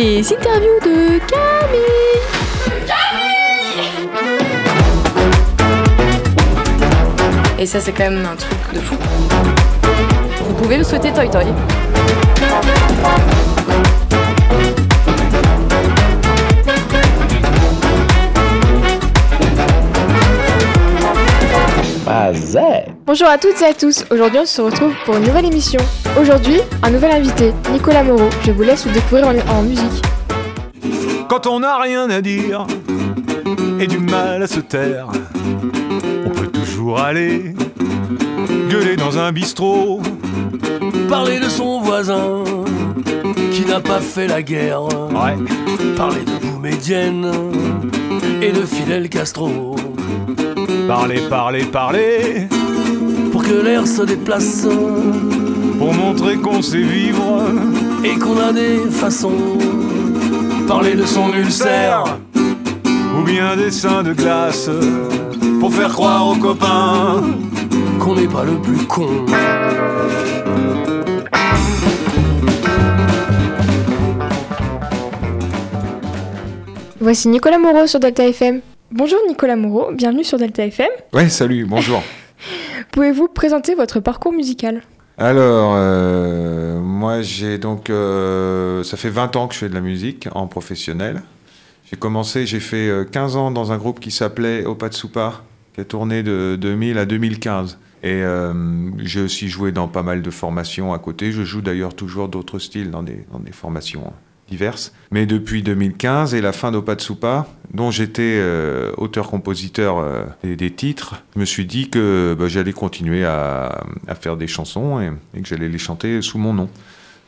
Les interviews de Camille. Et ça, c'est quand même un truc de fou. Vous pouvez me souhaiter Toy Toy. Bonjour à toutes et à tous. Aujourd'hui, on se retrouve pour une nouvelle émission. Aujourd'hui, un nouvel invité, Nicolas Moreau. Je vous laisse le découvrir en, en musique. Quand on n'a rien à dire et du mal à se taire, on peut toujours aller gueuler dans un bistrot. Parler de son voisin qui n'a pas fait la guerre. Ouais, Parler de Boumedienne et de Fidel Castro. Parler, parler, parler Pour que l'air se déplace pour montrer qu'on sait vivre. et qu'on a des façons. Parler de son ulcère. ou bien des seins de glace pour faire croire aux copains. Qu'on n'est pas le plus con. Voici Nicolas Moreau sur Delta FM. Bonjour Nicolas Moreau, bienvenue sur Delta FM. Ouais, salut, bonjour. Pouvez-vous présenter votre parcours musical? Alors, euh, moi j'ai donc. euh, ça fait 20 ans que je fais de la musique en professionnel. J'ai commencé, j'ai fait euh, 15 ans dans un groupe qui s'appelait Opatsupa, qui a tourné de 2000 à 2015. Et euh, j'ai aussi joué dans pas mal de formations à côté. Je joue d'ailleurs toujours d'autres styles dans des, dans des formations diverses. Mais depuis 2015 et la fin d'Opatsupa, dont j'étais euh, auteur-compositeur euh, des, des titres, je me suis dit que bah, j'allais continuer à, à faire des chansons et, et que j'allais les chanter sous mon nom.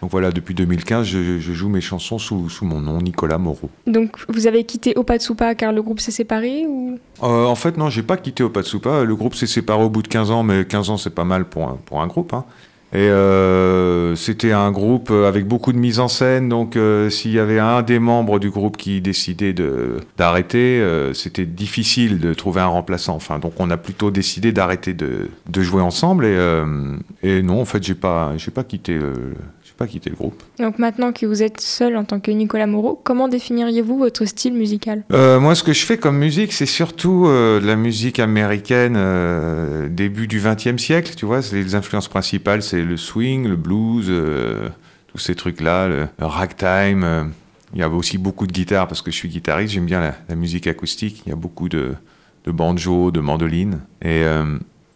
Donc voilà, depuis 2015, je, je joue mes chansons sous, sous mon nom, Nicolas Moreau. Donc, vous avez quitté Opatsupa car le groupe s'est séparé ou? Euh, en fait, non, j'ai pas quitté Opatsupa. Le groupe s'est séparé au bout de 15 ans, mais 15 ans, c'est pas mal pour un, pour un groupe. hein. Et euh, c'était un groupe avec beaucoup de mise en scène, donc euh, s'il y avait un des membres du groupe qui décidait d'arrêter, euh, c'était difficile de trouver un remplaçant. Enfin, donc on a plutôt décidé d'arrêter de, de jouer ensemble. Et, euh, et non, en fait, j'ai pas, j'ai pas quitté, pas quitté le groupe. Donc maintenant que vous êtes seul en tant que Nicolas Moreau, comment définiriez-vous votre style musical? Euh, moi, ce que je fais comme musique, c'est surtout euh, de la musique américaine euh, début du XXe siècle. Tu vois, les influences principales, c'est le swing, le blues, tous ces trucs-là, le, le ragtime. Il y a aussi beaucoup de guitare parce que je suis guitariste. J'aime bien la, la musique acoustique. Il y a beaucoup de, de banjo, de mandoline. Et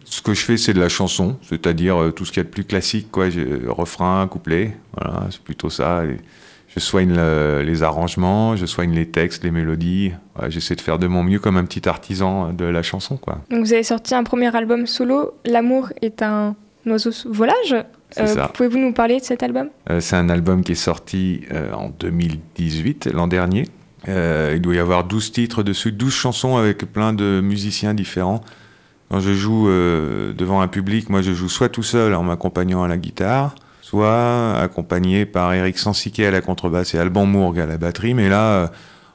ce que je fais, c'est de la chanson, c'est-à-dire euh, tout ce qu'il y a de plus classique, quoi. J'ai- refrain, couplet, voilà, c'est plutôt ça. Je soigne le- les arrangements, je soigne les textes, les mélodies. Ouais, J'essaie de faire de mon mieux comme un petit artisan de la chanson, quoi. Donc, vous avez sorti un premier album solo, L'amour est un oiseau volage. Ça. Pouvez-vous nous parler de cet album? Euh, c'est un album qui est sorti euh, en 2018, l'an dernier. Euh, il doit y avoir 12 titres dessus, 12 chansons avec plein de musiciens différents. Quand je joue euh, devant un public, moi je joue soit tout seul en m'accompagnant à la guitare, soit accompagné par Eric Sansiquet à la contrebasse et Alban Mourgue à la batterie. Mais là, euh,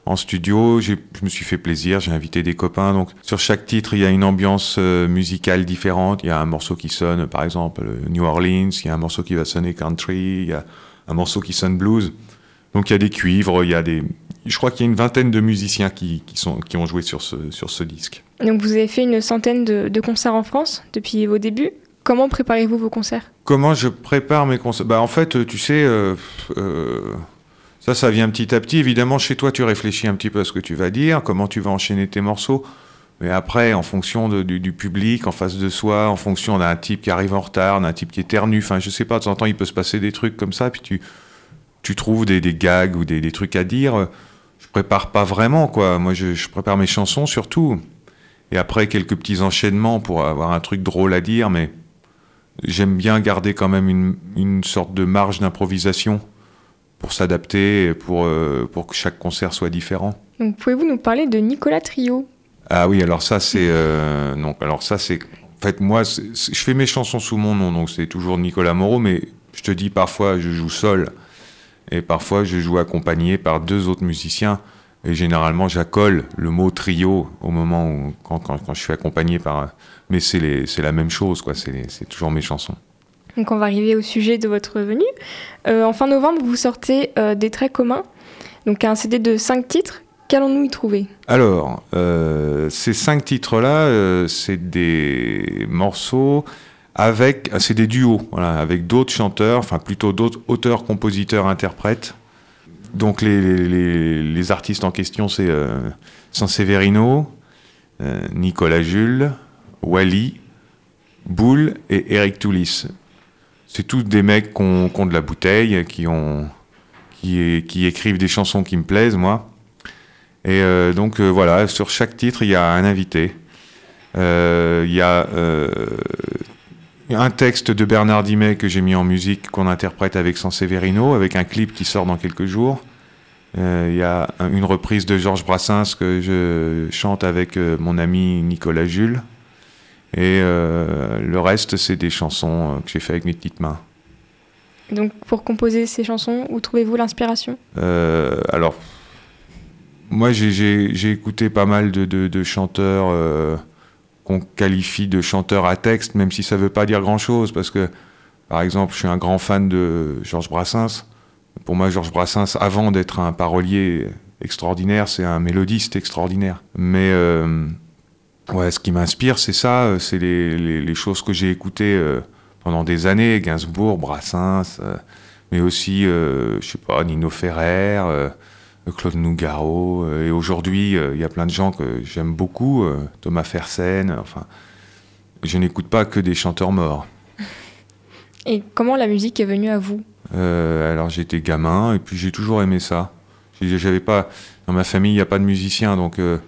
en studio, je me suis fait plaisir, j'ai invité des copains. Donc sur chaque titre, il y a une ambiance euh, musicale différente. Il y a un morceau qui sonne, par exemple, New Orleans, il y a un morceau qui va sonner country, il y a un morceau qui sonne blues. Donc il y a des cuivres, il y a des... Je crois qu'il y a une vingtaine de musiciens qui, qui, sont, qui ont joué sur ce, sur ce disque. Donc vous avez fait une centaine de, concerts en France depuis vos débuts. Comment préparez-vous vos concerts? Comment je prépare mes concerts? Bah, En fait, tu sais, euh, euh, ça, ça vient petit à petit. Évidemment, chez toi, tu réfléchis un petit peu à ce que tu vas dire, comment tu vas enchaîner tes morceaux. Mais après, en fonction du, public, en face de soi, en fonction d'un type qui arrive en retard, d'un type qui est ternu, enfin, je sais pas, de temps en temps, il peut se passer des trucs comme ça, puis tu, tu trouves des, gags ou des, trucs à dire. Je prépare pas vraiment, quoi. Moi, je prépare mes chansons surtout. Et après, quelques petits enchaînements pour avoir un truc drôle à dire, mais j'aime bien garder quand même une, une sorte de marge d'improvisation pour s'adapter, pour, euh, pour que chaque concert soit différent. Donc pouvez-vous nous parler de Nicolas Trio? Ah oui, alors ça c'est euh, non, alors ça c'est en fait moi je fais mes chansons sous mon nom donc c'est toujours Nicolas Moreau mais je te dis parfois je joue seul et parfois je joue accompagné par deux autres musiciens et généralement j'accole le mot trio au moment où quand, quand, quand je suis accompagné par mais c'est la même chose quoi, c'est toujours mes chansons. Donc on va arriver au sujet de votre venue. Euh, en fin novembre, vous sortez euh, Des traits communs. Donc un CD de 5 titres. Qu'allons-nous y trouver? Alors, euh, ces cinq titres-là, c'est des morceaux avec, c'est des duos, voilà, avec d'autres chanteurs, enfin plutôt d'autres auteurs, compositeurs, interprètes. Donc les, artistes en question, c'est euh, Sanseverino, euh, Nicolas Jules, Wally, Boule et Eric Toulis. C'est tous des mecs qui ont, de la bouteille, qui, écrivent des chansons qui me plaisent, moi. Et euh, donc euh, voilà, sur chaque titre, il y a un invité. Euh, Il y a un texte de Bernard Dimet que j'ai mis en musique, qu'on interprète avec Sanseverino, avec un clip qui sort dans quelques jours. Euh, Il y a un- une reprise de Georges Brassens que je chante avec euh, mon ami Nicolas Jules. Et euh, le reste, c'est des chansons que j'ai fait avec mes petites mains. Donc pour composer ces chansons, où trouvez-vous l'inspiration? Euh, alors, moi, j'ai- écouté pas mal de, de- de chanteurs qu'on qualifie de chanteurs à texte, même si ça veut pas dire grand-chose, parce que, par exemple, je suis un grand fan de Georges Brassens. Pour moi, Georges Brassens, avant d'être un parolier extraordinaire, c'est un mélodiste extraordinaire. Mais euh, ouais, ce qui m'inspire, c'est ça, c'est les, choses que j'ai écoutées euh, pendant des années, Gainsbourg, Brassens, euh, mais aussi, je sais pas, Nino Ferrer, Claude Nougaro, euh, et aujourd'hui, euh, il y a plein de gens que j'aime beaucoup, euh, Thomas Fersen, enfin, je n'écoute pas que des chanteurs morts. Et comment la musique est venue à vous? Euh, alors j'étais gamin et puis j'ai toujours aimé ça. J'avais pas dans ma famille il n'y a pas de musicien donc euh,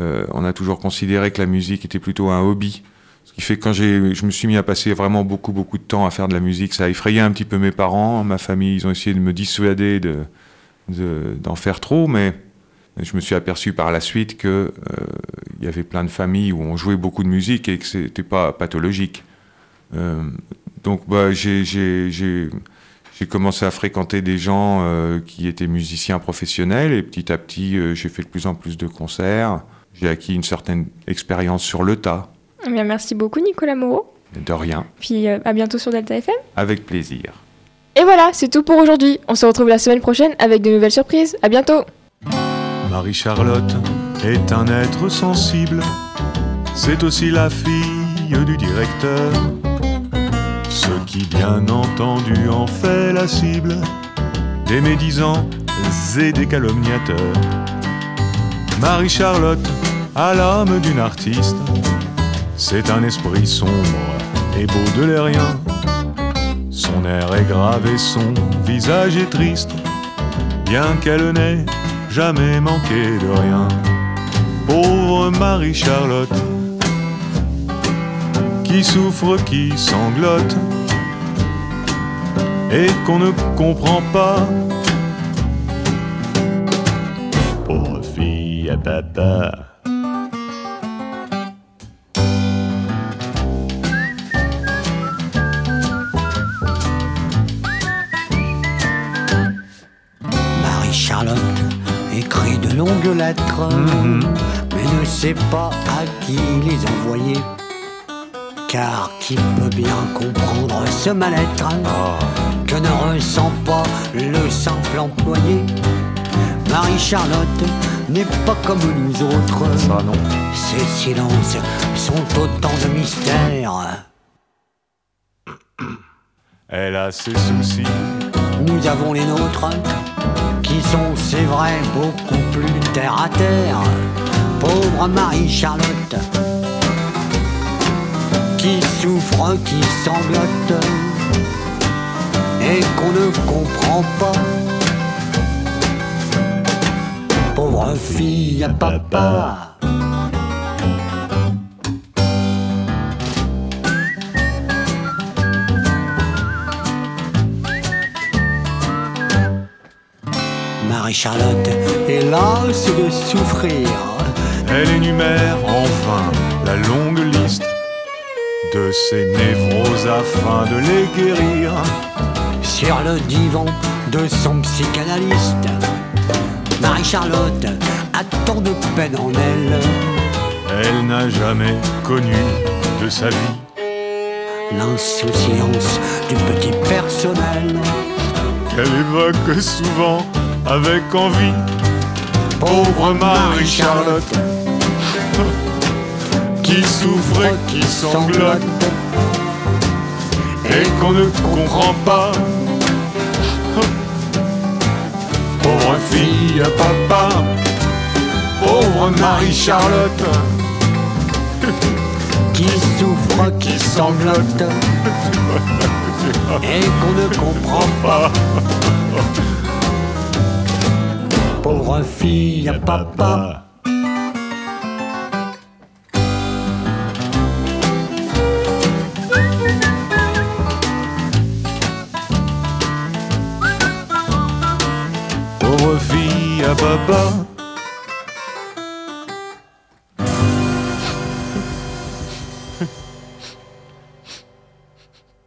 euh, on a toujours considéré que la musique était plutôt un hobby. Ce qui fait que quand je me suis mis à passer vraiment beaucoup beaucoup de temps à faire de la musique, ça a effrayé un petit peu mes parents, ma famille, ils ont essayé de me dissuader de, de- d'en faire trop, mais je me suis aperçu par la suite que euh, y avait plein de familles où on jouait beaucoup de musique et que c'était pas pathologique. Euh, donc bah, j'ai, commencé à fréquenter des gens euh, qui étaient musiciens professionnels et petit à petit j'ai fait de plus en plus de concerts. J'ai acquis une certaine expérience sur le tas, Eh bien, Merci beaucoup Nicolas Moreau. de rien, Puis à bientôt sur Delta FM. avec plaisir. Et voilà, c'est tout pour aujourd'hui. On se retrouve la semaine prochaine avec de nouvelles surprises. À bientôt Marie-Charlotte est un être sensible, c'est aussi la fille du directeur. Ce qui, bien entendu, en fait la cible des médisants et des calomniateurs. Marie-Charlotte a l'âme d'une artiste, c'est un esprit sombre et beau de rien. Son air est grave et son visage est triste, bien qu'elle n'ait jamais manqué de rien. Pauvre Marie-Charlotte, qui souffre, qui sanglote, et qu'on ne comprend pas. Pauvre fille à papa. De longues lettres, mais ne sait pas à qui les envoyer. Car qui peut bien comprendre ce mal-être que ne ressent pas le simple employé Marie-Charlotte n'est pas comme nous autres. Ça non. Ces silences sont autant de mystères. Elle a ses soucis, Nous avons les nôtres, qui sont, c'est vrai, beaucoup plus terre à terre. Pauvre Marie-Charlotte, qui souffre, qui sanglote, et qu'on ne comprend pas. Pauvre fille à papa. Marie-Charlotte est lasse de souffrir. elle énumère enfin la longue liste de ses névroses afin de les guérir. sur le divan de son psychanalyste. Marie-Charlotte a tant de peine en elle, Elle n'a jamais connu de sa vie l'insouciance du petit personnel. qu'elle évoque souvent avec envie. Pauvre Marie-Charlotte, qui souffre et qui sanglote, et qu'on ne comprend pas. Pauvre fille, papa, pauvre Marie-Charlotte, qui souffre, qui sanglote, et qu'on ne comprend pas. Pauvre fille, papa. Pauvre fille à papa